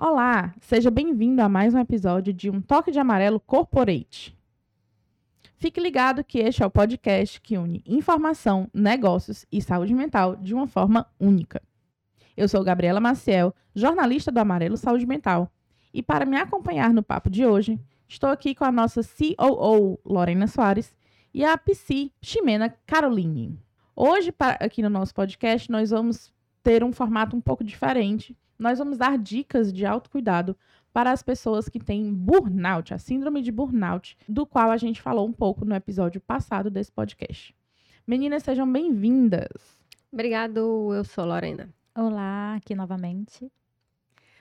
Olá, seja bem-vindo a mais um episódio de Um Toque de Amarelo Corporate. Fique ligado que este é o podcast que une informação, negócios e saúde mental de uma forma única. Eu sou Gabriela Maciel, jornalista do Amarelo Saúde Mental, e para me acompanhar no papo de hoje, estou aqui com a nossa COO, Lorena Soares, e a PC, Ximena Caroline. Hoje, aqui no nosso podcast, nós vamos ter um formato um pouco diferente. Nós vamos dar dicas de autocuidado para as pessoas que têm burnout, a síndrome de burnout, do qual a gente falou um pouco no episódio passado desse podcast. Meninas, sejam bem-vindas. Obrigado, eu sou Lorena. Olá, aqui novamente.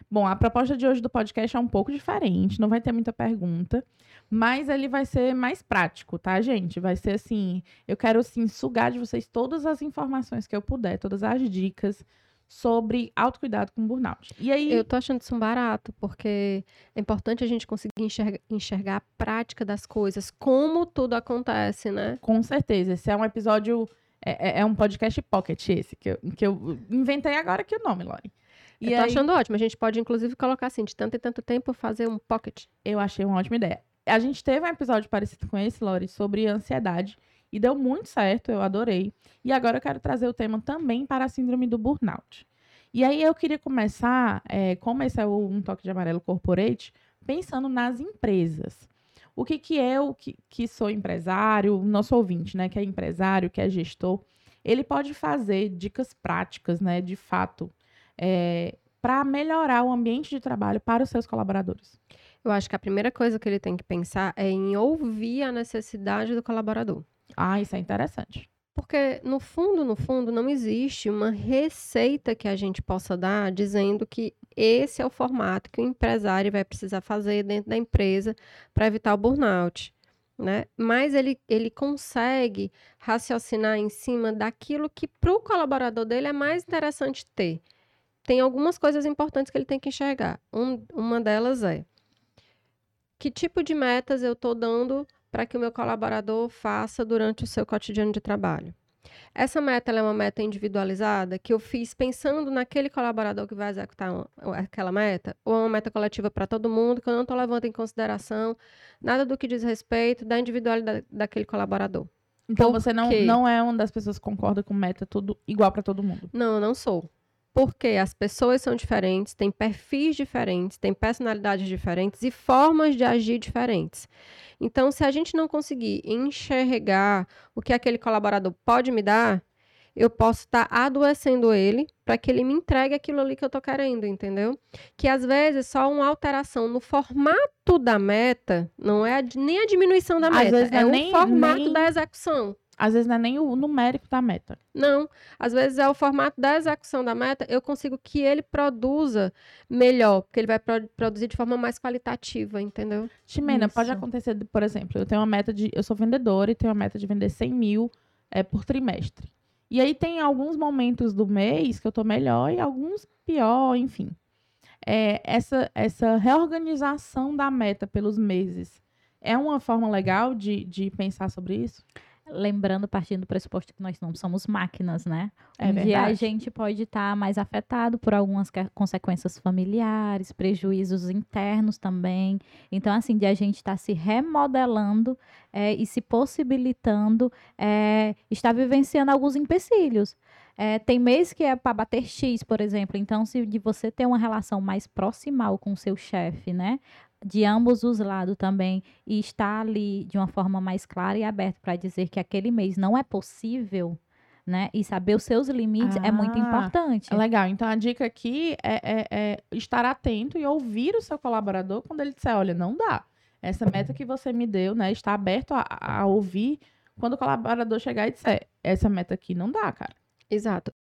Bom, a proposta de hoje do podcast é um pouco diferente, não vai ter muita pergunta, mas ele vai ser mais prático, tá, gente? Vai ser assim, eu quero assim sugar de vocês todas as informações que eu puder, todas as dicas sobre autocuidado com burnout. E aí Eu tô achando isso um barato, porque é importante a gente conseguir enxergar, enxergar a prática das coisas, como tudo acontece, né? Com certeza, esse é um episódio é, é, é um podcast pocket esse que eu, que eu inventei agora aqui o nome, Lori. E eu tô aí... achando ótimo. A gente pode, inclusive, colocar assim, de tanto e tanto tempo, fazer um pocket. Eu achei uma ótima ideia. A gente teve um episódio parecido com esse, Lori, sobre ansiedade. E deu muito certo, eu adorei. E agora eu quero trazer o tema também para a síndrome do burnout. E aí eu queria começar, é, como esse é o Um Toque de Amarelo Corporate, pensando nas empresas. O que, que eu, que, que sou empresário, nosso ouvinte, né, que é empresário, que é gestor, ele pode fazer dicas práticas, né, de fato, é, para melhorar o ambiente de trabalho para os seus colaboradores? Eu acho que a primeira coisa que ele tem que pensar é em ouvir a necessidade do colaborador. Ah, isso é interessante. Porque, no fundo, no fundo, não existe uma receita que a gente possa dar dizendo que esse é o formato que o empresário vai precisar fazer dentro da empresa para evitar o burnout. Né? Mas ele, ele consegue raciocinar em cima daquilo que para o colaborador dele é mais interessante ter tem algumas coisas importantes que ele tem que enxergar. Um, uma delas é que tipo de metas eu estou dando para que o meu colaborador faça durante o seu cotidiano de trabalho. Essa meta é uma meta individualizada que eu fiz pensando naquele colaborador que vai executar uma, aquela meta, ou é uma meta coletiva para todo mundo, que eu não estou levando em consideração nada do que diz respeito da individualidade daquele colaborador. Então Por você não, não é uma das pessoas que concorda com meta tudo igual para todo mundo? Não, eu não sou porque as pessoas são diferentes, têm perfis diferentes, têm personalidades diferentes e formas de agir diferentes. Então, se a gente não conseguir enxergar o que aquele colaborador pode me dar, eu posso estar tá adoecendo ele para que ele me entregue aquilo ali que eu estou querendo, entendeu? Que às vezes só uma alteração no formato da meta não é a, nem a diminuição da meta, é, é o nem, formato nem... da execução. Às vezes não é nem o numérico da meta. Não, às vezes é o formato da execução da meta, eu consigo que ele produza melhor, porque ele vai pro produzir de forma mais qualitativa, entendeu? Ximena, Isso. pode acontecer, por exemplo, eu tenho uma meta de. Eu sou vendedora e tenho uma meta de vender 100 mil é, por trimestre. E aí tem alguns momentos do mês que eu tô melhor e alguns pior, enfim. É, essa, essa reorganização da meta pelos meses é uma forma legal de, de pensar sobre isso? Lembrando, partindo do pressuposto que nós não somos máquinas, né? É Onde a gente pode estar tá mais afetado por algumas consequências familiares, prejuízos internos também. Então, assim, de a gente estar tá se remodelando é, e se possibilitando é, estar vivenciando alguns empecilhos. É, tem mês que é para bater X, por exemplo. Então, se de você ter uma relação mais proximal com o seu chefe, né? De ambos os lados também e estar ali de uma forma mais clara e aberta para dizer que aquele mês não é possível, né? E saber os seus limites ah, é muito ah, importante. Legal. Então a dica aqui é, é, é, estar atento e ouvir o seu colaborador quando ele disser, olha, não dá. Essa meta que você me deu, né? Está aberto a, a ouvir quando o colaborador chegar e disser, essa meta aqui não dá, cara. Exato.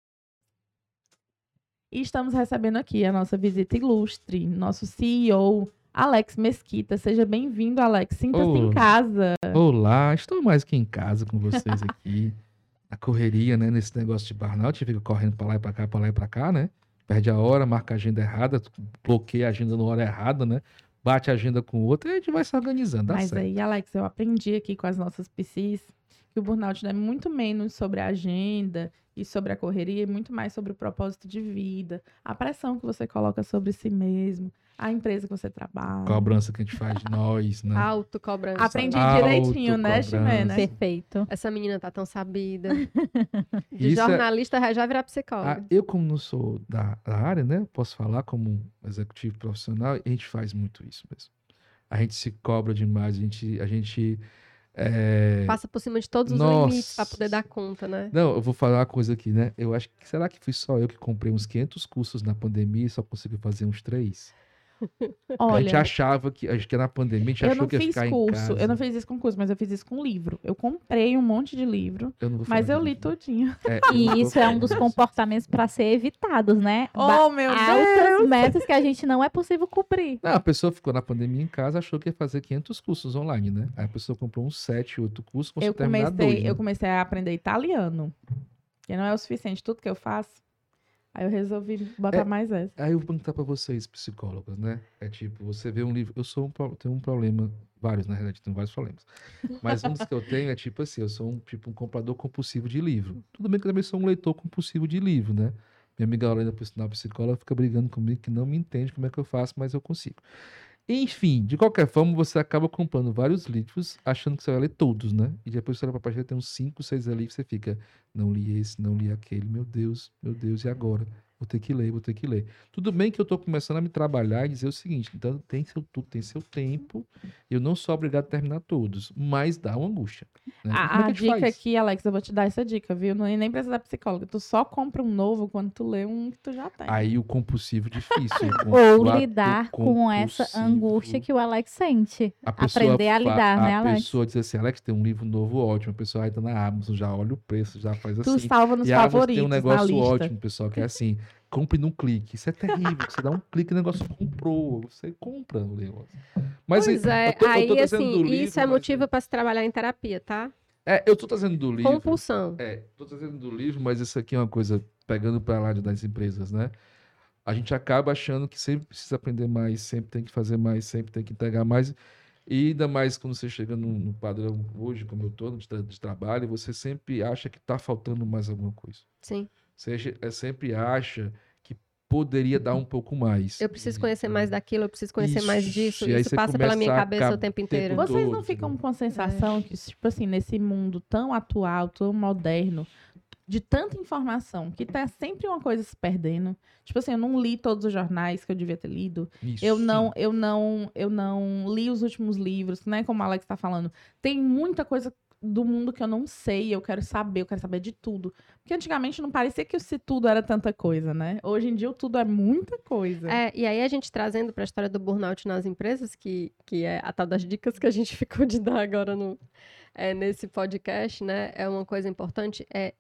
E estamos recebendo aqui a nossa visita ilustre, nosso CEO, Alex Mesquita. Seja bem-vindo, Alex. Sinta-se em casa. Olá, estou mais que em casa com vocês aqui. a correria, né? Nesse negócio de burnout, fica correndo para lá e para cá, para lá e para cá, né? Perde a hora, marca a agenda errada, bloqueia a agenda na hora errada, né? Bate a agenda com outra e a gente vai se organizando. Mas certo. aí, Alex, eu aprendi aqui com as nossas PCs que o burnout é muito menos sobre a agenda e sobre a correria, e muito mais sobre o propósito de vida, a pressão que você coloca sobre si mesmo, a empresa que você trabalha. Cobrança que a gente faz de nós, né? Autocobrança. Aprendi direitinho, né, Ximena? Perfeito. Essa menina tá tão sabida. De Isso é jornalista é... já virar psicóloga. Ah, eu, como não sou da, da área, né? Posso falar como executivo profissional, a gente faz muito isso mesmo. A gente se cobra demais, a gente, a gente é... Passa por cima de todos os Nossa. limites para poder dar conta, né? Não, eu vou falar uma coisa aqui, né? Eu acho que será que fui só eu que comprei uns 500 cursos na pandemia e só consegui fazer uns três? Olha, a gente achava que, acho que na pandemia, a gente achou que ia ficar curso, em casa. Eu não fiz isso com curso, mas eu fiz isso com livro. Eu comprei um monte de livro, eu mas eu li livro. tudinho. É, e isso é um dos comportamentos para ser evitados, né? Oh, meu Altas Deus! metas que a gente não é possível cumprir. Não, a pessoa ficou na pandemia em casa, achou que ia fazer 500 cursos online, né? Aí a pessoa comprou uns 7, 8 cursos, eu comecei, dois, né? Eu comecei a aprender italiano, que não é o suficiente. Tudo que eu faço Aí eu resolvi botar é, mais essa. Aí eu vou perguntar para vocês, psicólogos, né? É tipo, você vê um livro. Eu sou um, tenho um problema, vários, na realidade, tenho vários problemas. Mas um dos que eu tenho é tipo assim, eu sou um tipo um comprador compulsivo de livro. Tudo bem que eu também sou um leitor compulsivo de livro, né? Minha amiga Lorena, por sinal, psicóloga, fica brigando comigo que não me entende como é que eu faço, mas eu consigo. Enfim, de qualquer forma, você acaba comprando vários livros, achando que você vai ler todos, né? E depois você olha pra página, tem uns 5, 6 ali, e você fica, não li esse, não li aquele, meu Deus, meu Deus, e agora? Vou ter que ler, vou ter que ler. Tudo bem que eu estou começando a me trabalhar e dizer o seguinte: então tem seu tudo, tem seu tempo. Eu não sou obrigado a terminar todos, mas dá uma angústia. Né? A, é a dica faz? aqui, Alex, eu vou te dar essa dica, viu? Não nem precisa da psicóloga. Tu só compra um novo quando tu lê um que tu já tem. Aí o compulsivo difícil. Ou lidar com essa angústia que o Alex sente. A Aprender a lidar, né, Alex? A pessoa diz assim: Alex, tem um livro novo ótimo. A pessoa entra na Amazon, já olha o preço, já faz assim. Tu salva nos e favoritos. Tem um negócio ótimo, pessoal, que é assim compre num clique. Isso é terrível. Você dá um clique e o negócio comprou. Você compra o negócio. Mas pois é, tô, aí assim, livro, isso é motivo para se trabalhar em terapia, tá? É, eu tô trazendo do livro. Compulsão. É, tô trazendo do livro, mas isso aqui é uma coisa pegando para lá das empresas, né? A gente acaba achando que sempre precisa aprender mais, sempre tem que fazer mais, sempre tem que entregar mais. E ainda mais quando você chega no, padrão hoje, como eu tô, de, de trabalho, você sempre acha que está faltando mais alguma coisa. Sim. Você é, sempre acha poderia dar um pouco mais. Eu preciso conhecer mais daquilo, eu preciso conhecer isso, mais disso. Isso passa pela minha cabeça o tempo inteiro. Tempo Vocês não ficam com a sensação é. que, tipo assim, nesse mundo tão atual, tão moderno, de tanta informação, que tá sempre uma coisa se perdendo. Tipo assim, eu não li todos os jornais que eu devia ter lido. Isso. Eu não, eu não, eu não li os últimos livros, né? Como a Alex está falando. Tem muita coisa do mundo que eu não sei, eu quero saber, eu quero saber de tudo. Porque antigamente não parecia que o se tudo era tanta coisa, né? Hoje em dia o tudo é muita coisa. É, e aí a gente trazendo para a história do burnout nas empresas, que, que é a tal das dicas que a gente ficou de dar agora no, é, nesse podcast, né? É uma coisa importante, é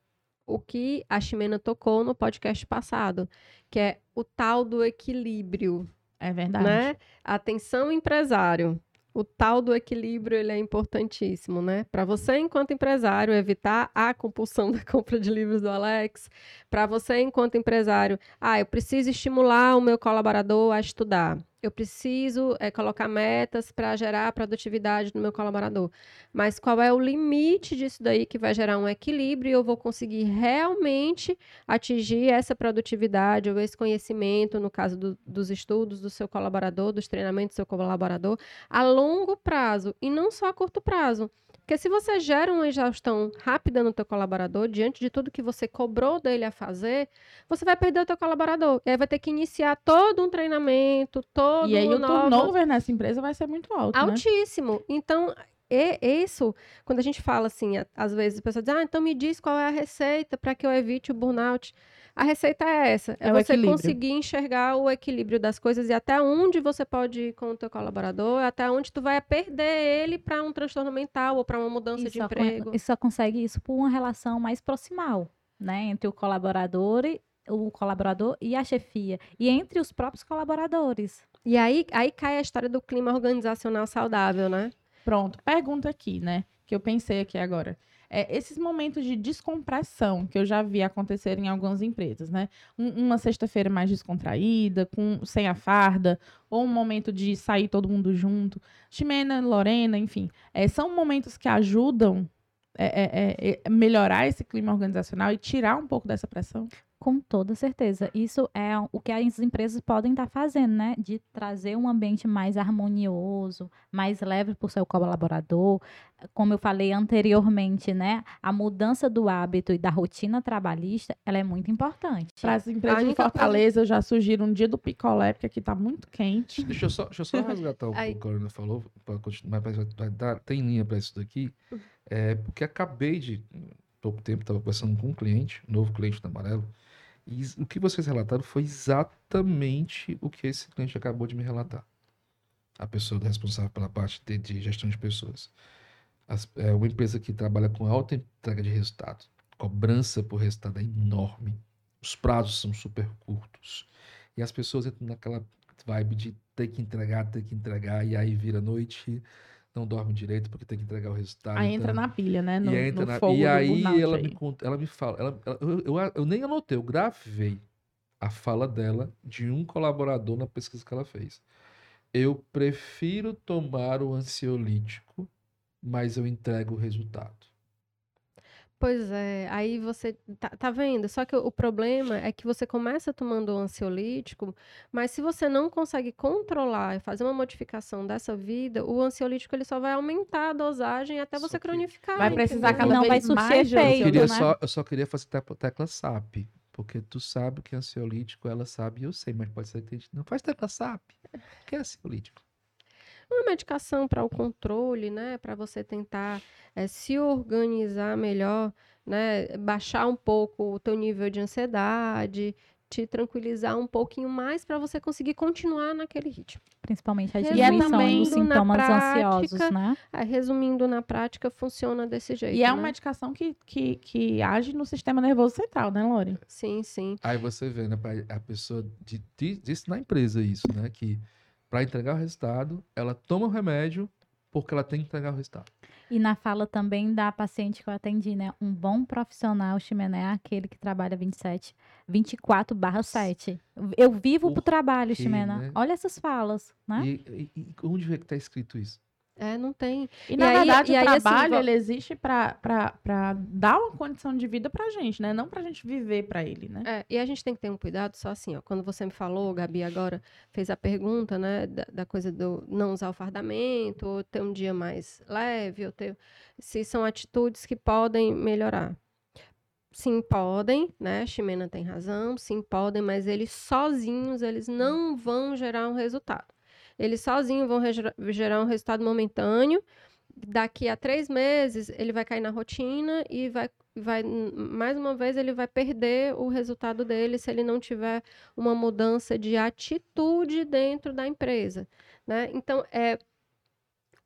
o que a Ximena tocou no podcast passado, que é o tal do equilíbrio. É verdade. Né? Atenção, empresário o tal do equilíbrio ele é importantíssimo, né? Para você, enquanto empresário, evitar a compulsão da compra de livros do Alex. Para você, enquanto empresário, ah, eu preciso estimular o meu colaborador a estudar eu preciso é, colocar metas para gerar produtividade no meu colaborador. Mas qual é o limite disso daí que vai gerar um equilíbrio e eu vou conseguir realmente atingir essa produtividade ou esse conhecimento, no caso do, dos estudos do seu colaborador, dos treinamentos do seu colaborador, a longo prazo e não só a curto prazo. Porque se você gera uma exaustão rápida no teu colaborador, diante de tudo que você cobrou dele a fazer, você vai perder o teu colaborador. E aí vai ter que iniciar todo um treinamento, todo E aí o turnover nessa empresa vai ser muito alto, né? Altíssimo. Né? Então, e isso, quando a gente fala assim, às vezes a pessoa diz, ah, então me diz qual é a receita para que eu evite o burnout. A receita é essa, é, é você conseguir enxergar o equilíbrio das coisas e até onde você pode ir com o teu colaborador, até onde tu vai perder ele para um transtorno mental ou para uma mudança e de emprego. E só consegue isso por uma relação mais proximal, né, entre o colaborador e o colaborador e a chefia e entre os próprios colaboradores. E aí, aí cai a história do clima organizacional saudável, né? Pronto, pergunta aqui, né? Que eu pensei aqui agora é, esses momentos de descompressão que eu já vi acontecer em algumas empresas, né? Um, uma sexta-feira mais descontraída, com sem a farda, ou um momento de sair todo mundo junto. Ximena, Lorena, enfim. É, são momentos que ajudam é, é, é, melhorar esse clima organizacional e tirar um pouco dessa pressão? Com toda certeza. Isso é o que as empresas podem estar tá fazendo, né? De trazer um ambiente mais harmonioso, mais leve para o seu colaborador. Como eu falei anteriormente, né? A mudança do hábito e da rotina trabalhista, ela é muito importante. Para as empresas de Fortaleza, eu já sugiro um dia do picolé, porque aqui está muito quente. Deixa eu só, deixa eu só resgatar o que a Corina falou, para continuar, mas vai dar, tem linha para isso daqui. É, porque acabei de, pouco tempo, estava conversando com um cliente, um novo cliente da Amarelo, o que vocês relataram foi exatamente o que esse cliente acabou de me relatar. A pessoa responsável pela parte de, de gestão de pessoas. As, é uma empresa que trabalha com alta entrega de resultado. Cobrança por resultado é enorme. Os prazos são super curtos. E as pessoas entram naquela vibe de ter que entregar, ter que entregar, e aí vira noite, não dorme direito porque tem que entregar o resultado. Aí entra então na pilha, né? No, e, entra na... e aí ela me, conta, ela me fala, ela, ela, eu, eu, eu, nem anotei, eu gravei a fala dela de um colaborador na pesquisa que ela fez. Eu prefiro tomar o ansiolítico, mas eu entrego o resultado. Pois é, aí você tá, tá vendo? Só que o problema é que você começa tomando o ansiolítico, mas se você não consegue controlar e fazer uma modificação dessa vida, o ansiolítico ele só vai aumentar a dosagem até você cronificar. Vai precisar entendeu? cada não vez vai mais. Efeito, eu, queria né? só, eu só queria fazer tecla SAP, porque tu sabe que é ansiolítico, ela sabe e eu sei, mas pode ser que a gente não faz tecla SAP. O que é ansiolítico? Uma medicação para o controle, né, para você tentar é, se organizar melhor, né, baixar um pouco o teu nível de ansiedade, te tranquilizar um pouquinho mais para você conseguir continuar naquele ritmo. Principalmente a diminuição é dos sintomas prática, ansiosos, né? É, resumindo, na prática, funciona desse jeito. E é né? uma medicação que, que, que age no sistema nervoso central, né, Lore? Sim, sim. Aí você vê, né, a pessoa disse na empresa isso, né, que para entregar o resultado, ela toma o remédio porque ela tem que entregar o resultado. E na fala também da paciente que eu atendi, né? Um bom profissional, Ximené, é aquele que trabalha 27, 24 barra 7. Eu vivo Por pro trabalho, Ximené. Né? Olha essas falas, né? E, e, e onde é que está escrito isso? É, não tem. E, e na aí, verdade, e o aí, assim, trabalho, assim, ele existe para dar uma condição de vida pra gente, né? Não pra gente viver para ele, né? É, e a gente tem que ter um cuidado só assim, ó. Quando você me falou, Gabi, agora fez a pergunta, né, da, da coisa do não usar o fardamento, ou ter um dia mais leve, ou ter... Se são atitudes que podem melhorar. Sim, podem, né? Ximena tem razão, sim, podem, mas eles sozinhos, eles não vão gerar um resultado. Eles sozinhos vão gerar um resultado momentâneo. Daqui a três meses, ele vai cair na rotina e vai, vai, mais uma vez, ele vai perder o resultado dele se ele não tiver uma mudança de atitude dentro da empresa. Né? Então, é,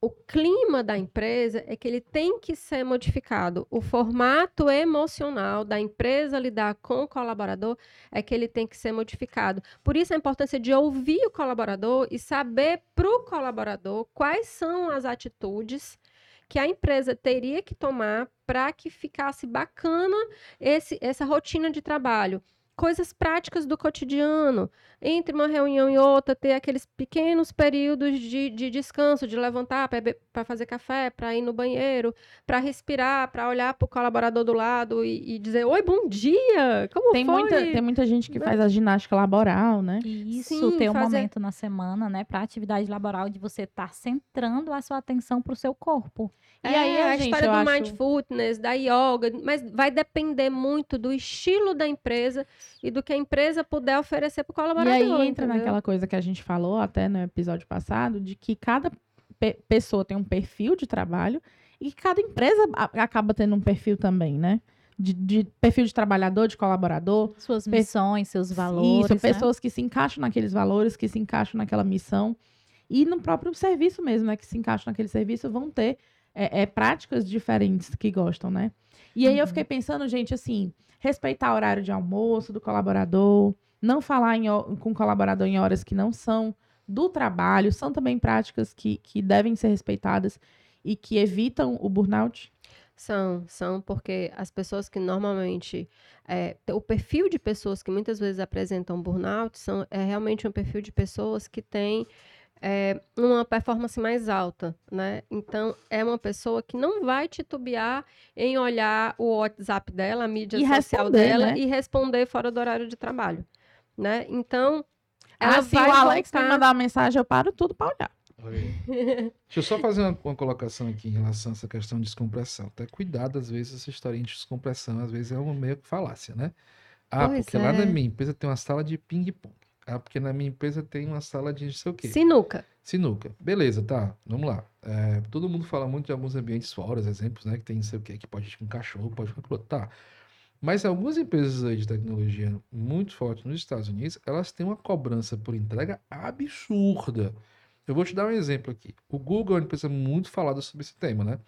o clima da empresa é que ele tem que ser modificado. O formato emocional da empresa lidar com o colaborador é que ele tem que ser modificado. Por isso a importância de ouvir o colaborador e saber para o colaborador quais são as atitudes que a empresa teria que tomar para que ficasse bacana esse, essa rotina de trabalho coisas práticas do cotidiano. Entre uma reunião e outra, ter aqueles pequenos períodos de, de descanso, de levantar para fazer café, para ir no banheiro, para respirar, para olhar para o colaborador do lado e, e, dizer: Oi, bom dia! Como tem foi? Muita, tem muita gente que né? faz a ginástica laboral, né? Isso, Sim, ter um fazer... momento na semana, né, para atividade laboral, de você estar tá centrando a sua atenção para o seu corpo. E é, aí, a, a gente, história do acho... mindfulness, da yoga, mas vai depender muito do estilo da empresa e do que a empresa puder oferecer para o colaborador. E aí entra entendeu? naquela coisa que a gente falou até no episódio passado, de que cada pe pessoa tem um perfil de trabalho e cada empresa acaba tendo um perfil também, né? De, de, perfil de trabalhador, de colaborador. Suas missões, seus valores. Isso, né? pessoas que se encaixam naqueles valores, que se encaixam naquela missão. E no próprio serviço mesmo, né? Que se encaixam naquele serviço, vão ter é, é, práticas diferentes que gostam, né? E aí uhum. eu fiquei pensando, gente, assim, respeitar o horário de almoço do colaborador, não falar em, com o colaborador em horas que não são do trabalho, são também práticas que, que devem ser respeitadas e que evitam o burnout? São, são, porque as pessoas que normalmente. É, o perfil de pessoas que muitas vezes apresentam burnout são, é realmente um perfil de pessoas que têm é, uma performance mais alta, né? Então, é uma pessoa que não vai titubear em olhar o WhatsApp dela, a mídia E social dela né? e responder fora do horário de trabalho, né? Então, ela Ah, se vai o Alex me voltar- mandar uma mensagem, eu paro tudo pra olhar. Deixa eu só fazer uma, uma colocação aqui em relação a essa questão de descompressão. Tá? Cuidado, às vezes, essa historinha de descompressão, às vezes é uma meio que falácia, né? Ah, Pois porque lá na é. minha empresa tem uma sala de ping-pong. Ah, porque na minha empresa tem uma sala de não sei o quê. Sinuca. Sinuca. Beleza, tá. Vamos lá. É, todo mundo fala muito de alguns ambientes fora, exemplos, né? Que tem não sei o quê, que pode ir com cachorro, pode ir com. Tá. Mas algumas empresas aí de tecnologia muito fortes nos Estados Unidos, elas têm uma cobrança por entrega absurda. Eu vou te dar um exemplo aqui. O Google é uma empresa muito falada sobre esse tema, né?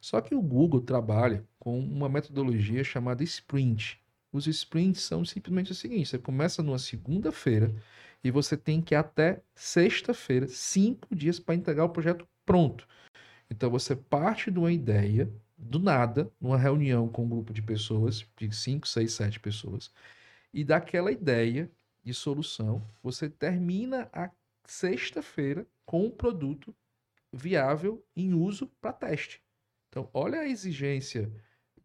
Só que o Google trabalha com uma metodologia chamada sprint. Os sprints são simplesmente o seguinte: você começa numa segunda-feira e você tem que ir até sexta-feira, cinco dias para entregar o projeto pronto. Então você parte de uma ideia, do nada, numa reunião com um grupo de pessoas, de cinco, seis, sete pessoas, e daquela ideia de solução, você termina a sexta-feira com um produto viável em uso para teste. Então, olha a exigência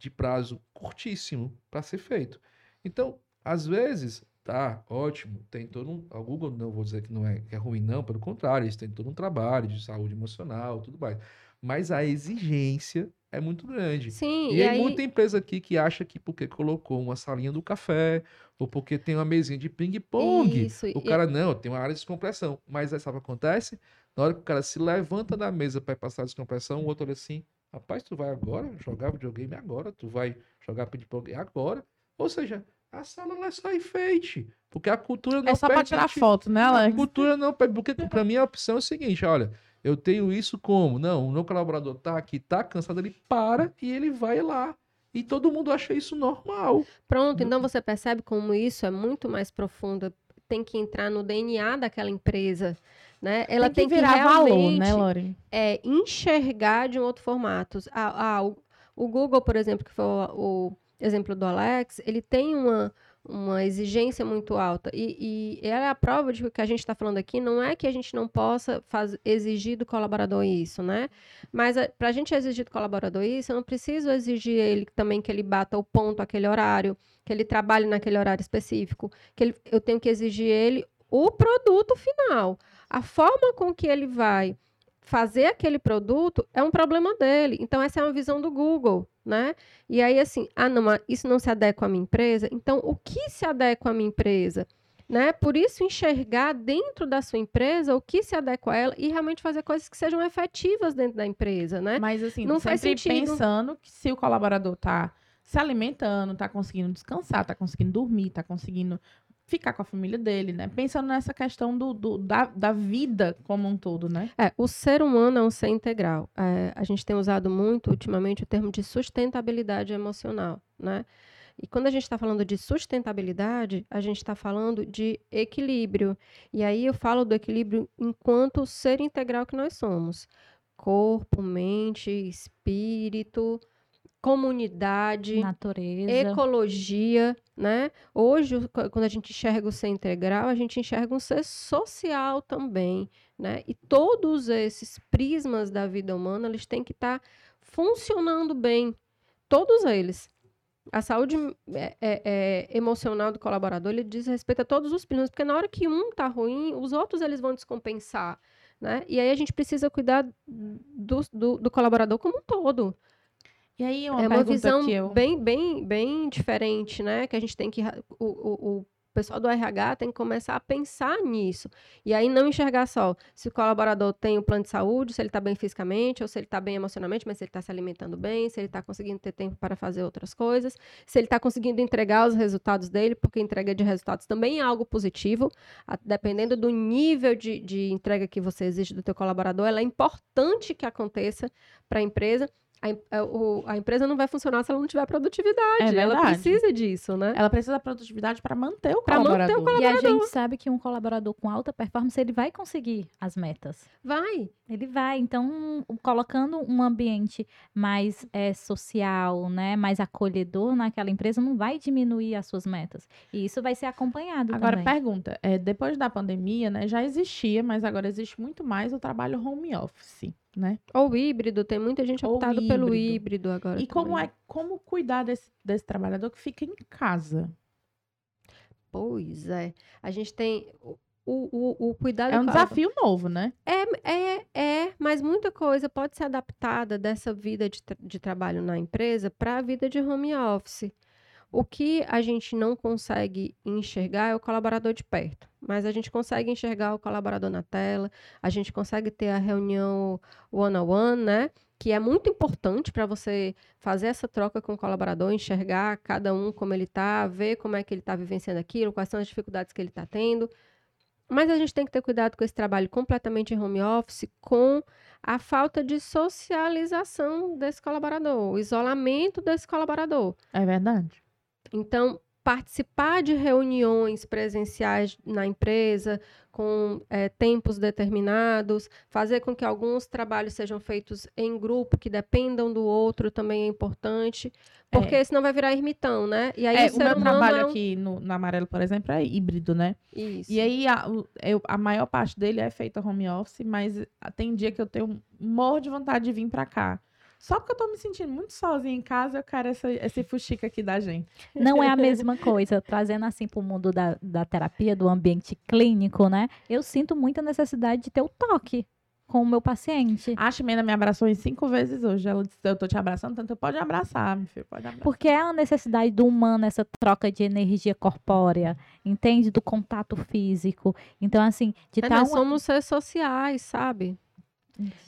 de prazo curtíssimo para ser feito. Então, às vezes, tá ótimo, tem todo um. A Google não vou dizer que não é, que é ruim, não, pelo contrário, eles têm todo um trabalho de saúde emocional, tudo mais. Mas a exigência é muito grande. Sim, E, e, aí, muita empresa aqui que acha que porque colocou uma salinha do café, ou porque tem uma mesinha de ping-pong, o e- cara não, tem uma área de descompressão. Mas aí sabe o que acontece? Na hora que o cara se levanta da mesa para passar a descompressão, o outro olha assim: rapaz, tu vai agora jogar videogame agora, tu vai jogar ping-pong agora. Ou seja, a sala não é só enfeite. Porque a cultura não É só pra tirar foto, né, a Alex? cultura não, porque para mim a opção é o seguinte, olha, eu tenho isso como? Não, o meu colaborador tá aqui, tá cansado, ele para e ele vai lá. E todo mundo acha isso normal. Pronto, então você percebe como isso é muito mais profundo, tem que entrar no DNA daquela empresa, né? Ela tem tem, que virar valor, né, Lore? é, enxergar de um outro formato. Ah, ah, o, o Google, por exemplo, que foi o, o exemplo do Alex, ele tem uma, uma exigência muito alta. E, e ela é a prova de que o que a gente está falando aqui não é que a gente não possa faz, exigir do colaborador isso, né? Mas para a gente exigir do colaborador isso, eu não preciso exigir ele também que ele bata o ponto aquele horário, que ele trabalhe naquele horário específico, que ele, eu tenho que exigir ele o produto final. A forma com que ele vai fazer aquele produto é um problema dele. Então, essa é uma visão do Google, né? E aí, assim, ah, não, isso não se adequa à minha empresa? Então, o que se adequa à minha empresa? Né? Por isso, enxergar dentro da sua empresa o que se adequa a ela e realmente fazer coisas que sejam efetivas dentro da empresa, né? Mas assim, Não sempre faz sentido. pensando que se o colaborador tá se alimentando, tá conseguindo descansar, tá conseguindo dormir, tá conseguindo ficar com a família dele, né? Pensando nessa questão do, do- da, da vida como um todo, né? É, o ser humano é um ser integral. É, a gente tem usado muito ultimamente o termo de sustentabilidade emocional, né? E quando a gente está falando de sustentabilidade, a gente está falando de equilíbrio. E aí eu falo do equilíbrio enquanto ser integral que nós somos. Corpo, mente, espírito, comunidade, Natureza. ecologia, né? Hoje, quando a gente enxerga o ser integral, a gente enxerga um ser social também, né? E todos esses prismas da vida humana, eles têm que estar funcionando bem, todos eles. A saúde é, é, é, emocional do colaborador, ele diz respeito a todos os prismas, porque na hora que um tá ruim, os outros eles vão descompensar, né? E aí a gente precisa cuidar do, do, do colaborador como um todo E aí uma é uma visão que eu bem, bem, bem diferente, né? Que a gente tem que. O, o, o pessoal do RH tem que começar a pensar nisso. E aí não enxergar só se o colaborador tem o plano de saúde, se ele está bem fisicamente, ou se ele está bem emocionalmente, mas se ele está se alimentando bem, se ele está conseguindo ter tempo para fazer outras coisas, se ele está conseguindo entregar os resultados dele, porque entrega de resultados também é algo positivo. a- dependendo do nível de, de entrega que você exige do teu colaborador, ela é importante que aconteça para a empresa. A, a, o, a, empresa não vai funcionar se ela não tiver produtividade. É ela precisa disso, né? Ela precisa da produtividade para manter o pra colaborador. Manter o colaborador. E a gente sabe que um colaborador com alta performance, ele vai conseguir as metas. Vai. Ele vai. Então, colocando um ambiente mais é, social, né, mais acolhedor naquela empresa, não vai diminuir as suas metas. E isso vai ser acompanhado Agora, também. pergunta. É, depois da pandemia, né, já existia, mas agora existe muito mais o trabalho home office né? Ou híbrido, tem muita gente optado híbrido. pelo híbrido agora. E também. como é como cuidar desse, desse trabalhador que fica em casa? Pois é. A gente tem o, o, o cuidado. É um desafio novo, né? É, é, é, mas muita coisa pode ser adaptada dessa vida de, de trabalho na empresa para a vida de home office. O que a gente não consegue enxergar é o colaborador de perto, mas a gente consegue enxergar o colaborador na tela, a gente consegue ter a reunião one-on-one, -on -one, né? Que é muito importante para você fazer essa troca com o colaborador, enxergar cada um como ele está, ver como é que ele está vivenciando aquilo, quais são as dificuldades que ele está tendo. Mas a gente tem que ter cuidado com esse trabalho completamente em home office, com a falta de socialização desse colaborador, o isolamento desse colaborador. É verdade. Então, participar de reuniões presenciais na empresa com é, tempos determinados, fazer com que alguns trabalhos sejam feitos em grupo, que dependam do outro, também é importante, porque é. senão vai virar ermitão, né? E aí é, o, o meu trabalho é um... aqui no, no Amarelo, por exemplo, é híbrido, né? Isso. E aí a, eu, a maior parte dele é feita home office, mas tem dia que eu tenho morro de vontade de vir para cá. Só porque eu tô me sentindo muito sozinha em casa, eu quero essa, esse fuxica aqui da gente. Não é a mesma coisa, trazendo assim para o mundo da, da terapia, do ambiente clínico, né? Eu sinto muita necessidade de ter o toque com o meu paciente. A Ximena me abraçou em cinco vezes hoje. Ela disse, eu tô te abraçando, tanto pode abraçar, meu filho, pode abraçar. Porque é a necessidade do humano, essa troca de energia corpórea, entende? Do contato físico. Então, assim, de é, Nós uma... somos seres sociais, sabe?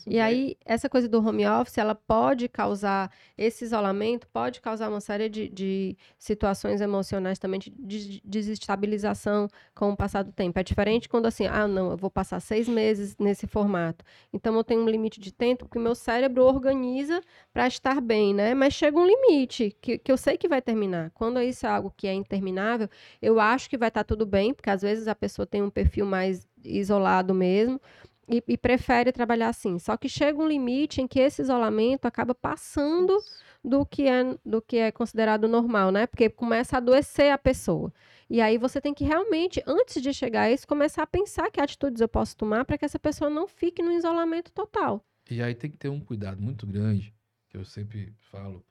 E aí, essa coisa do home office, ela pode causar, esse isolamento pode causar uma série de, de situações emocionais também, de, desestabilização com o passar do tempo. É diferente quando assim, ah, não, eu vou passar seis meses nesse formato. Então, eu tenho um limite de tempo que o meu cérebro organiza para estar bem, né? Mas chega um limite que, que eu sei que vai terminar. Quando isso é algo que é interminável, eu acho que vai estar tá tudo bem, porque às vezes a pessoa tem um perfil mais isolado mesmo, e, e, prefere trabalhar assim. Só que chega um limite em que esse isolamento acaba passando do que é, do que é considerado normal, né? Porque começa a adoecer a pessoa. E aí você tem que realmente, antes de chegar a isso, começar a pensar que atitudes eu posso tomar para que essa pessoa não fique no isolamento total. E aí tem que ter um cuidado muito grande, que eu sempre falo,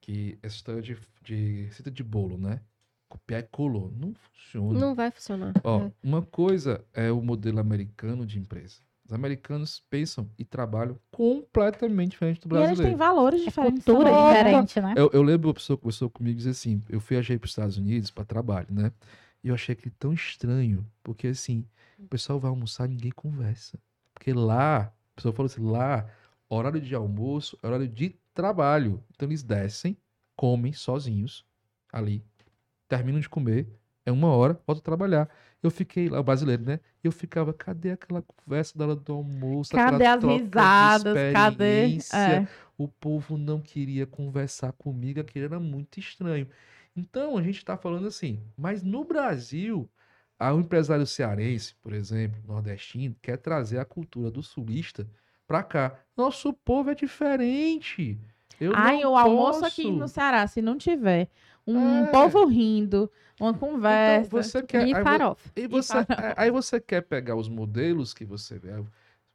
que essa história de, de receita de bolo, né? Copiar e colou. Não funciona. Não vai funcionar. Ó, é. uma coisa é o modelo americano de empresa. Os americanos pensam e trabalham completamente diferente do brasileiro. E eles têm valores é diferentes. É cultura diferente, né? Eu, eu lembro uma pessoa que conversou comigo e disse assim: eu viajei para os Estados Unidos para trabalho, né? E eu achei aquilo tão estranho, porque assim, o pessoal vai almoçar e ninguém conversa. Porque lá, a pessoa falou assim: lá, horário de almoço é horário de trabalho. Então eles descem, comem sozinhos ali, terminam de comer, é uma hora, volta a trabalhar. Eu fiquei lá, o brasileiro, né? Eu ficava, cadê aquela conversa da hora do almoço? Cadê as risadas? Cadê? É. O povo não queria conversar comigo, aquilo era muito estranho. Então, a gente está falando assim, mas no Brasil, o empresário cearense, por exemplo, nordestino, quer trazer a cultura do sulista para cá. Nosso povo é diferente. Eu Ai, o almoço aqui no Ceará, se não tiver um é. povo rindo, uma então, conversa. Então você quer, e farofa. Aí, você, farofa. É, aí você quer pegar os modelos que você vê,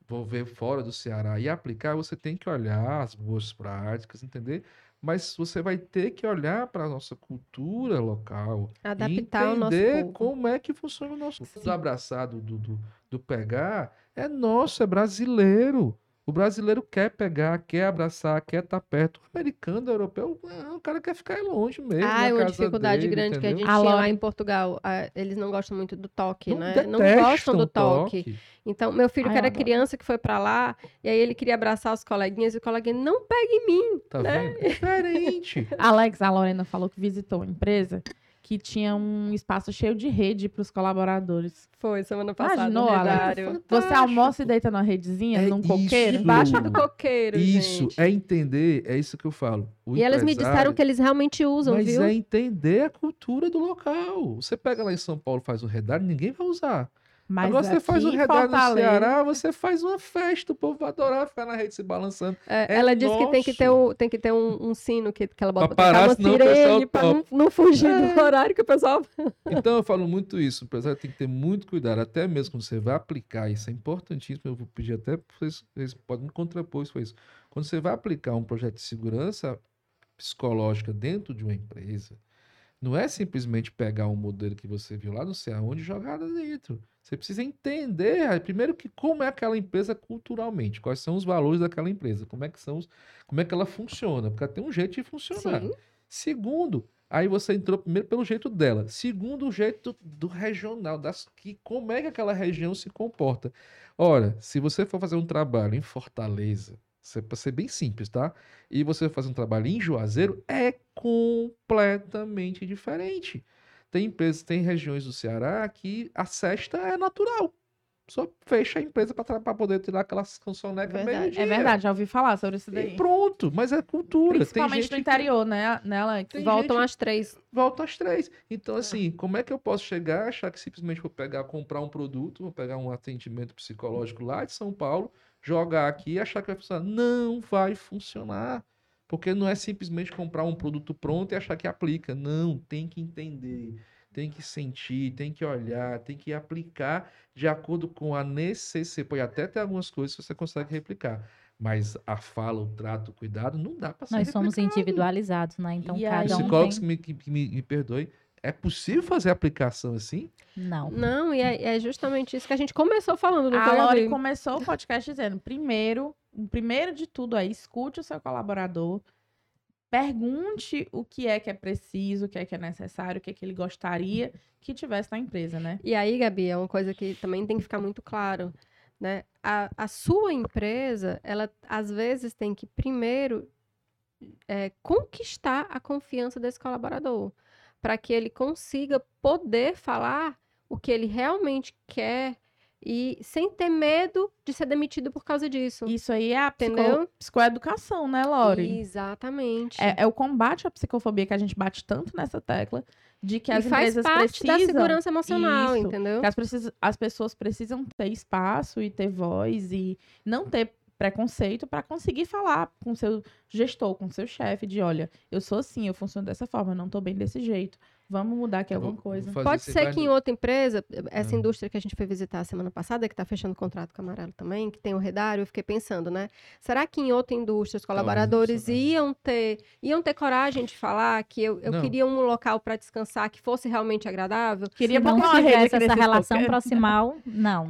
vou ver fora do Ceará e aplicar, você tem que olhar as boas práticas, entender? Mas você vai ter que olhar para a nossa cultura local. Adaptar o nosso povo. como é que funciona o nosso. O abraçado do, do, do pegar é nosso, é brasileiro. O brasileiro quer pegar, quer abraçar, quer estar tá perto. O americano, o europeu, não, o cara quer ficar longe mesmo. Ah, é uma dificuldade dele, grande entendeu? que a gente tinha lá em Portugal. eles não gostam muito do toque, não né? Não gostam do toque. toque. Então, meu filho, Ai, que era criança, que foi para lá, e aí ele queria abraçar os coleguinhas, e o coleguinha, não pega em mim. Tá né? vendo? Diferente. Alex, a Lorena falou que visitou a empresa que tinha um espaço cheio de rede para os colaboradores. Foi, semana passada. Imaginou, Alex? Você almoça e deita numa redezinha, É num coqueiro? isso. Embaixo do coqueiro, Isso, gente. é entender, é isso que eu falo. O E elas me disseram que eles realmente usam, Mas viu? é entender a cultura do local. Você pega lá em São Paulo, faz o redário, ninguém vai usar. Mas Agora você faz em redário no Ceará, você faz uma festa, o povo vai adorar ficar na rede se balançando. É, É ela disse que tem que ter, o, tem que ter um, um sino que, que ela bota Pra pra parar, uma senão o pessoal sirene pra não, não fugir do horário que o pessoal. Então eu falo muito isso, o empresário tem que ter muito cuidado, até mesmo quando você vai aplicar, isso é importantíssimo, eu vou pedir até para vocês, vocês podem me contrapor isso com isso. Quando você vai aplicar um projeto de segurança psicológica dentro de uma empresa, não é simplesmente pegar um modelo que você viu lá não sei aonde e jogar lá dentro. Você precisa entender, primeiro, que como é aquela empresa culturalmente, quais são os valores daquela empresa, como é que são os, como é que ela funciona, porque ela tem um jeito de funcionar. Sim. Segundo, aí você entrou primeiro pelo jeito dela. Segundo, o jeito do regional, das, que, como é que aquela região se comporta. Ora, se você for fazer um trabalho em Fortaleza, para ser bem simples, tá? E você fazer um trabalho em Juazeiro, é completamente diferente. Tem empresas, tem regiões do Ceará que a cesta é natural. Só fecha a empresa para poder tirar aquelas cançonecas Verdade. meio-dia. É verdade, já ouvi falar sobre isso E daí. pronto, mas é cultura. Principalmente no gente que- interior, né, né Alex? Voltam gente- às três. volta às três. Então, assim, como é que eu posso chegar, achar que simplesmente vou pegar, comprar um produto, vou pegar um atendimento psicológico lá de São Paulo, jogar aqui e achar que vai funcionar? Não vai funcionar. Porque não é simplesmente comprar um produto pronto e achar que aplica. Não, tem que entender, tem que sentir, tem que olhar, tem que aplicar de acordo com a necessidade. Pode até ter algumas coisas que você consegue replicar. Mas a fala, o trato, o cuidado, não dá para ser Nós somos replicado. individualizados, né? Então E aí- cada um Psicólogos tem... que me, que- que me, me perdoem. É possível fazer aplicação assim? Não. Não, e é, é justamente isso que a gente começou falando no A Lori começou o podcast dizendo: primeiro, o primeiro de tudo é escute o seu colaborador, pergunte o que é que é preciso, o que é que é necessário, o que é que ele gostaria que tivesse na empresa, né? E aí, Gabi, é uma coisa que também tem que ficar muito claro, né? A, a sua empresa, ela às vezes tem que primeiro é, conquistar a confiança desse colaborador, para que ele consiga poder falar o que ele realmente quer e sem ter medo de ser demitido por causa disso. Isso aí é a psico- psicoeducação, né, Lori? Exatamente. É, é o combate à psicofobia que a gente bate tanto nessa tecla, de que e as faz empresas parte precisam... da segurança emocional, Isso. entendeu? que as, precis- as pessoas precisam ter espaço e ter voz e não ter preconceito para conseguir falar com seu gestor, com seu chefe, de olha, eu sou assim, eu funciono dessa forma, eu não tô bem desse jeito. Vamos mudar aqui alguma coisa. Pode ser que em outra empresa, essa Ah. indústria que a gente foi visitar a semana passada, que está fechando contrato com a Amarelo também, que tem o Redário, eu fiquei pensando, né? Será que em outra indústria os colaboradores funcionar. iam ter, iam ter coragem de falar que eu, eu Não. queria um local para descansar que fosse realmente agradável? Queria Se não tivesse essa relação coqueiros. proximal, não.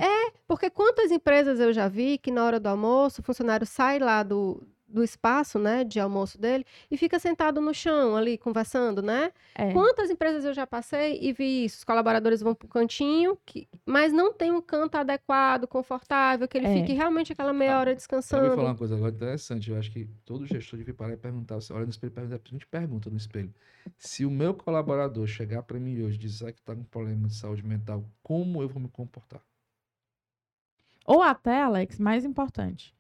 Porque quantas empresas eu já vi que na hora do almoço o funcionário sai lá do, do espaço, né, de almoço dele e fica sentado no chão ali conversando, né? É. Quantas empresas eu já passei e vi isso? Os colaboradores vão para o cantinho, que- mas não tem um canto adequado, confortável, que ele É. fique realmente aquela meia hora descansando. falar uma coisa agora interessante? Eu acho que todo gestor devia parar e perguntar. Você olha no espelho e pergunta, a gente pergunta no espelho. Se o meu colaborador chegar para mim hoje e dizer que está com problema de saúde mental, como eu vou me comportar? Ou até, Alex, mais importante,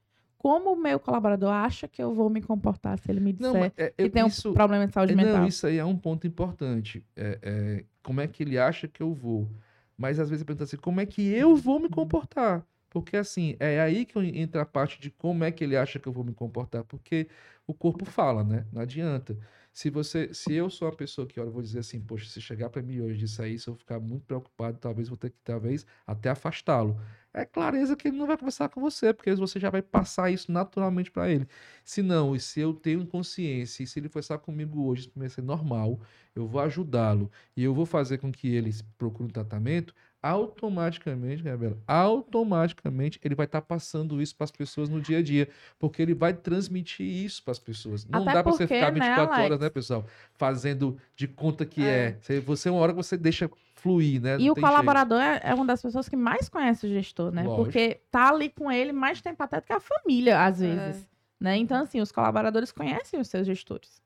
como o meu colaborador acha que eu vou me comportar se ele me disser mas é, que eu- tem um isso, problema de saúde é, mental? Não, isso aí é um ponto importante. É, é, como é que ele acha que eu vou? Mas às vezes pergunta assim, como é que eu vou me comportar? Porque assim, é aí que entra a parte de como é que ele acha que eu vou me comportar. Porque o corpo fala, né? Não adianta. Se você, se eu sou uma pessoa que, olha, vou dizer assim, poxa, se chegar para mim hoje e disser isso, eu ficar muito preocupado, talvez vou ter que, talvez, até afastá-lo. É clareza que ele não vai conversar com você, porque você já vai passar isso naturalmente para ele. Se não, e se eu tenho consciência, e se ele conversar comigo hoje, isso vai ser normal, eu vou ajudá-lo e eu vou fazer com que ele procure um tratamento, automaticamente, Gabriela, automaticamente ele vai estar passando isso para as pessoas no dia a dia, porque ele vai transmitir isso para as pessoas. Não Até dá para você ficar né, 24 horas, Alex? né, pessoal, fazendo de conta que É. é. Você- Você uma hora você deixa fluir, né? E Não o tem colaborador é, é uma das pessoas que mais conhece o gestor, né? Lógico. Porque tá ali com ele mais tempo até do que a família, às É. vezes. Né? Então, assim, os colaboradores conhecem os seus gestores.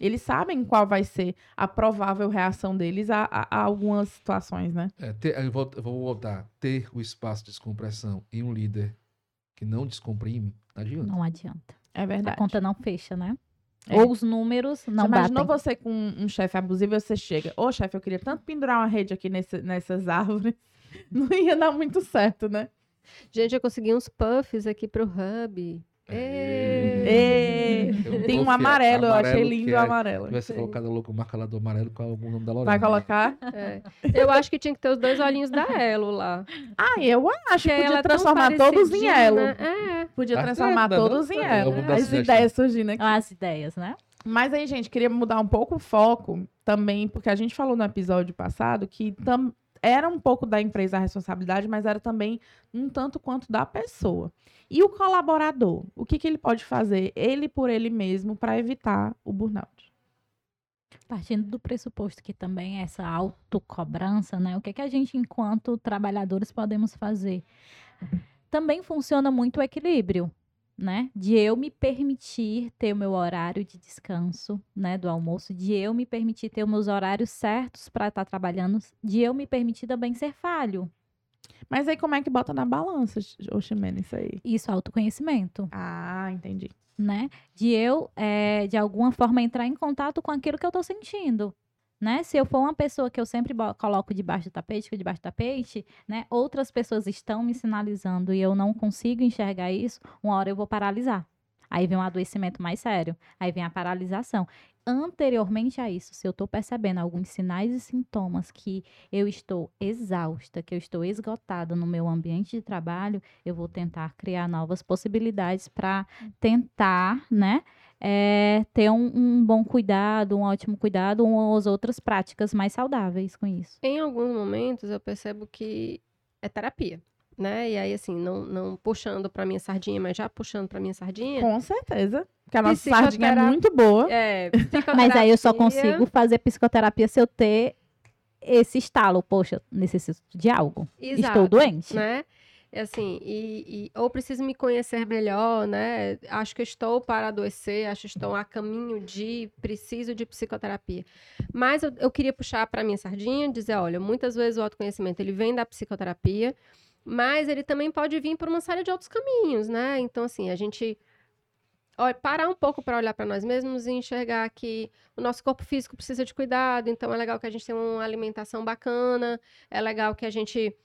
Eles sabem qual vai ser a provável reação deles a, a, a algumas situações, né? É, ter, eu, vou, eu vou voltar. Ter o espaço de descompressão e um líder que não descomprime, não adianta. Não adianta. É verdade. A conta não fecha, né? É. Ou os números não você batem. Imaginou você com um chefe abusivo e você chega, ô chefe, eu queria tanto pendurar uma rede aqui nesse, nessas árvores. Não ia dar muito certo, né? Gente, eu consegui uns puffs aqui pro hub. Ei. Tem um amarelo, eu achei lindo o é, amarelo. Tivesse colocado louco marca lá do amarelo com o nome da Lorena. Vai colocar? É. Eu acho que tinha que ter os dois olhinhos da Elo lá. Ah, eu acho. que Podia transformar todos em Elo. Né? É. Podia tá transformar certo, todos em Elo. As ideias surgindo aqui. As ideias, né? Mas aí, gente, queria mudar um pouco o foco também, porque a gente falou no episódio passado que tam, era um pouco da empresa a responsabilidade, mas era também um tanto quanto da pessoa. E o colaborador, o que, que ele pode fazer, ele por ele mesmo, para evitar o burnout? Partindo do pressuposto que também é essa autocobrança, né? O que, que a gente, enquanto trabalhadores, podemos fazer? Também funciona muito o equilíbrio, né? De eu me permitir ter o meu horário de descanso, né? Do almoço, de eu me permitir ter os meus horários certos para estar tá trabalhando, de eu me permitir também ser falho, mas aí como é que bota na balança, Oximene, isso aí? Isso, autoconhecimento. Ah, entendi. Né? De eu, é, de alguma forma, entrar em contato com aquilo que eu tô sentindo. Né? Se eu for uma pessoa que eu sempre coloco debaixo do tapete, que debaixo do tapete, né? Outras pessoas estão me sinalizando e eu não consigo enxergar isso, uma hora eu vou paralisar. Aí vem um adoecimento mais sério, aí vem a paralisação anteriormente a isso, se eu estou percebendo alguns sinais e sintomas que eu estou exausta, que eu estou esgotada no meu ambiente de trabalho, eu vou tentar criar novas possibilidades para tentar, né, é, ter um, um, bom cuidado, um ótimo cuidado, umas outras práticas mais saudáveis com isso. Em alguns momentos eu percebo que é terapia né? E aí, assim, não, não puxando para minha sardinha, mas já puxando para minha sardinha. Com certeza. Porque a nossa sardinha é muito boa. É, mas aí eu só consigo fazer psicoterapia se eu ter esse estalo. Poxa, necessito de algo. Exato, Estou doente. Né? Assim, e, e, ou preciso me conhecer melhor, né? Acho que estou para adoecer, acho que estou a caminho de preciso de psicoterapia. Mas eu, eu queria puxar para minha sardinha, dizer, olha, muitas vezes o autoconhecimento ele vem da psicoterapia, mas ele também pode vir por uma série de outros caminhos, né? Então, assim, a gente olha, parar um pouco para olhar para nós mesmos e enxergar que o nosso corpo físico precisa de cuidado, então é legal que a gente tenha uma alimentação bacana, é legal que a gente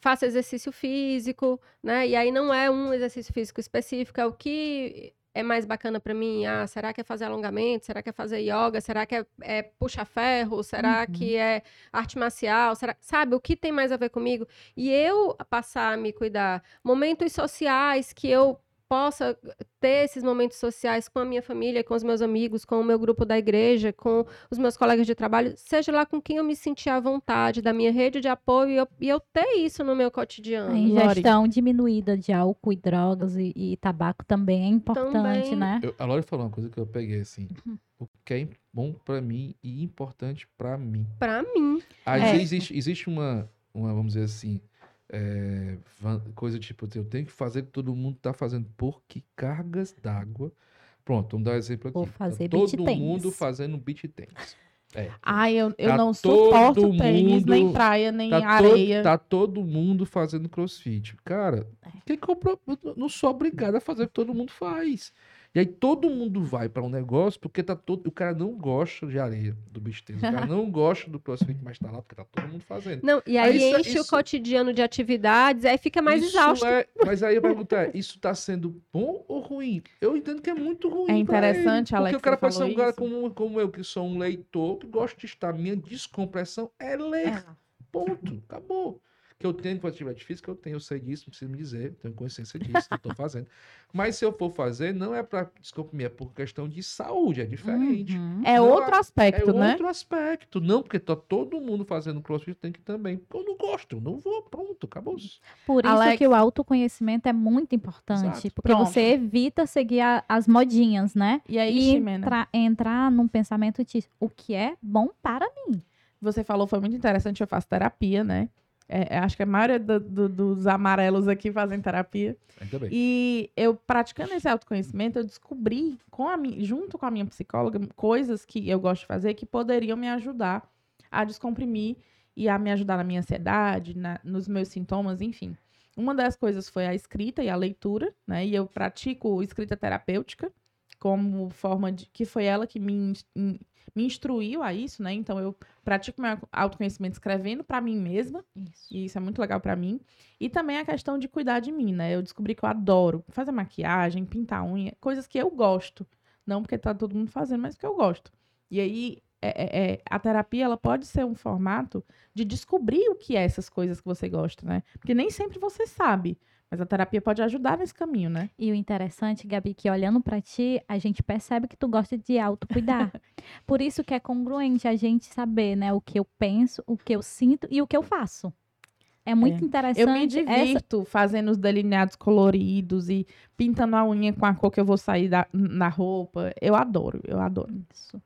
faça exercício físico, né? E aí não é um exercício físico específico, é o que é mais bacana para mim? Ah, será que é fazer alongamento? Será que é fazer yoga? Será que é, é puxa ferro? Será uhum. que é arte marcial? Será, sabe, o que tem mais a ver comigo? E eu passar a me cuidar. Momentos sociais que eu possa ter esses momentos sociais com a minha família, com os meus amigos, com o meu grupo da igreja, com os meus colegas de trabalho, seja lá com quem eu me sentir à vontade, da minha rede de apoio, e eu, e eu ter isso no meu cotidiano. A ingestão Lori. diminuída de álcool e drogas e, e tabaco também é importante, também. né? Eu, a Lori falou uma coisa que eu peguei assim. Uhum. O que é bom para mim e importante para mim. Para mim. Às é. vezes existe, existe uma, uma, vamos dizer assim, é, coisa tipo, eu tenho que fazer o que todo mundo está fazendo. Por que cargas d'água? Pronto, vamos dar um exemplo aqui. Vou tá fazer tá todo mundo fazendo beat tênis. É. Ai, eu, eu tá não suporto tênis, mundo, nem praia, nem tá areia. To, tá todo mundo fazendo crossfit. Cara, é. que que eu, não sou obrigado a fazer o que todo mundo faz. E aí todo mundo vai para um negócio porque tá todo, o cara não gosta de areia do bicho tênis. O cara não gosta do crossfit, mas tá lá porque tá todo mundo fazendo. Não, e aí, aí enche isso, o cotidiano de atividades, aí fica mais exausto. É, mas aí a pergunta é, isso tá sendo bom ou ruim? Eu entendo que é muito ruim. É interessante, ele, Alex. Porque o cara pode ser um cara como, como eu, que sou um leitor, que gosta de estar. Minha descompressão é ler. É. Ponto. Acabou que eu tenho com atividade física, eu tenho, eu sei disso, não preciso me dizer, tenho consciência disso, estou fazendo. Mas se eu for fazer, não é para desculpa, é por questão de saúde, é diferente. Uhum. É não, outro aspecto, é né? É outro aspecto. Não, porque tá todo mundo fazendo crossfit, tem que também. Eu não gosto, eu não vou, pronto, acabou. Por isso Alex... que o autoconhecimento é muito importante, Exato. porque pronto. você evita seguir a, as modinhas, né? E aí, e entra, entrar num pensamento de o que é bom para mim. Você falou, foi muito interessante, eu faço terapia, né? É, é, acho que a maioria do, do, dos amarelos aqui fazem terapia. E eu, praticando esse autoconhecimento, eu descobri, com a junto com a minha psicóloga, coisas que eu gosto de fazer que poderiam me ajudar a descomprimir e a me ajudar na minha ansiedade, na, nos meus sintomas, enfim. Uma das coisas foi a escrita e a leitura, né? E eu pratico escrita terapêutica como forma de que foi ela que me me instruiu a isso, né? Então eu pratico meu autoconhecimento escrevendo para mim mesma. Isso. E isso é muito legal para mim. E também a questão de cuidar de mim, né? Eu descobri que eu adoro fazer maquiagem, pintar unha, coisas que eu gosto. Não porque tá todo mundo fazendo, mas que eu gosto. E aí é, é, é, a terapia ela pode ser um formato de descobrir o que é essas coisas que você gosta, né? Porque nem sempre você sabe. Mas a terapia pode ajudar nesse caminho, né? E o interessante, Gabi, que olhando para ti, a gente percebe que tu gosta de autocuidar. Por isso que é congruente a gente saber, né, o que eu penso, o que eu sinto e o que eu faço. É muito é. interessante. Eu me divirto essa... fazendo os delineados coloridos e pintando a unha com a cor que eu vou sair da, na roupa. Eu adoro, eu adoro isso.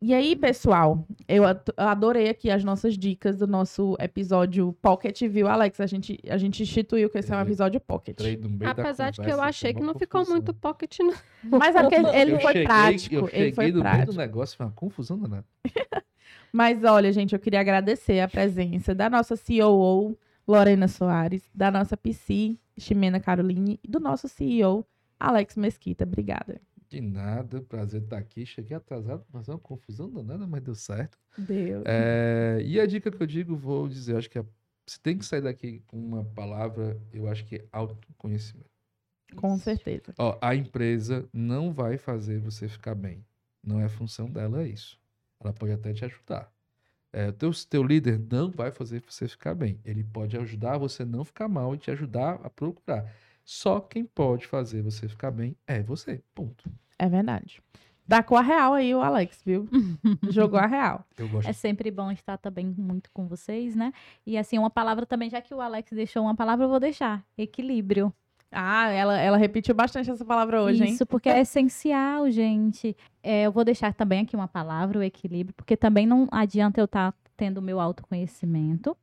E aí, pessoal, eu adorei aqui as nossas dicas do nosso episódio Pocket, viu, Alex? A gente, a gente instituiu que esse é um episódio Pocket. Apesar de que eu achei que não ficou muito Pocket, não. Mas é porque ele eu foi cheguei, prático. Eu ele foi no prático. meio do negócio, foi uma confusão danada. Mas olha, gente, eu queria agradecer a presença da nossa COO, Lorena Soares, da nossa PC, Ximena Caroline, e do nosso CEO, Alex Mesquita. Obrigada. De nada, prazer estar aqui. Cheguei atrasado, mas é uma confusão danada, mas deu certo. Deu. É, e a dica que eu digo, vou dizer, acho que é, você tem que sair daqui com uma palavra, eu acho que é autoconhecimento. Com certeza. Ó, a empresa não vai fazer você ficar bem. Não é função dela é isso. Ela pode até te ajudar. É, o teu, teu líder não vai fazer você ficar bem. Ele pode ajudar você a não ficar mal e te ajudar a procurar. Só quem pode fazer você ficar bem é você. Ponto. É verdade. Dá com a real aí o Alex, viu? Jogou a real. É sempre bom estar também muito com vocês, né? E assim, uma palavra também, já que o Alex deixou uma palavra, eu vou deixar. Equilíbrio. Ah, ela, ela repetiu bastante essa palavra hoje, Isso, hein? Isso, porque é essencial, gente. É, eu vou deixar também aqui uma palavra, o equilíbrio, porque também não adianta eu estar tá tendo o meu autoconhecimento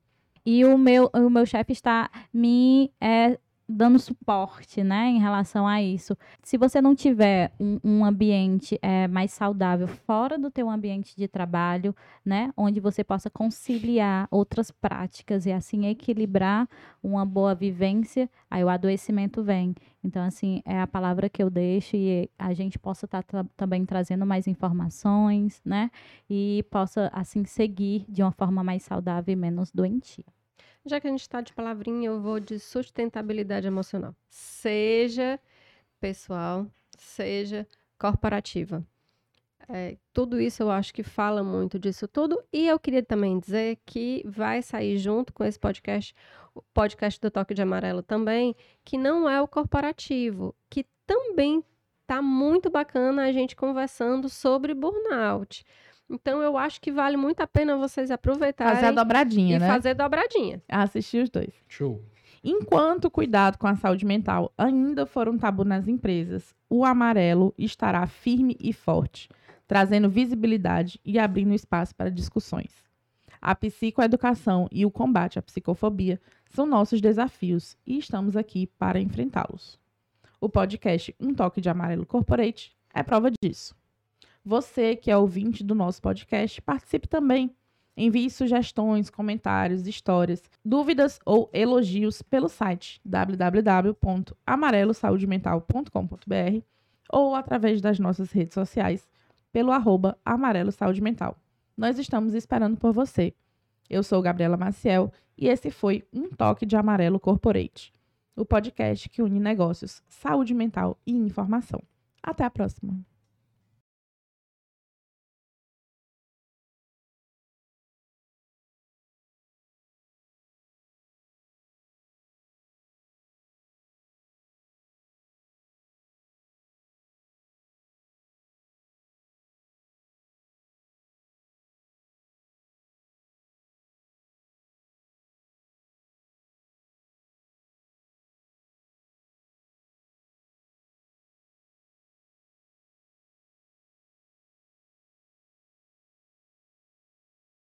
e o meu, o meu chefe está me é, dando suporte, né, em relação a isso. Se você não tiver um, um ambiente é, mais saudável fora do teu ambiente de trabalho, né, onde você possa conciliar outras práticas e assim equilibrar uma boa vivência, aí o adoecimento vem. Então, assim, é a palavra que eu deixo e a gente possa estar tá, também trazendo mais informações, né, e possa, assim, seguir de uma forma mais saudável e menos doentia. Já que a gente está de palavrinha, eu vou de sustentabilidade emocional. Seja pessoal, seja corporativa. É, tudo isso eu acho que fala muito disso tudo. E eu queria também dizer que vai sair junto com esse podcast, o podcast do Toque de Amarelo também, que não é o corporativo, que também tá muito bacana a gente conversando sobre burnout. Então eu acho que vale muito a pena vocês aproveitarem. Fazer a dobradinha, e né? fazer dobradinha. Assistir os dois. Show. Enquanto o cuidado com a saúde mental ainda for um tabu nas empresas, o amarelo estará firme e forte, trazendo visibilidade e abrindo espaço para discussões. A psicoeducação e o combate à psicofobia são nossos desafios e estamos aqui para enfrentá-los. O podcast Um Toque de Amarelo Corporate é prova disso. Você, que é ouvinte do nosso podcast, participe também. Envie sugestões, comentários, histórias, dúvidas ou elogios pelo site www.amarelosaudemental.com.br ou através das nossas redes sociais pelo arroba Amarelo Saúde Mental. Nós estamos esperando por você. Eu sou Gabriela Maciel e esse foi Um Toque de Amarelo Corporate, o podcast que une negócios, saúde mental e informação. Até a próxima!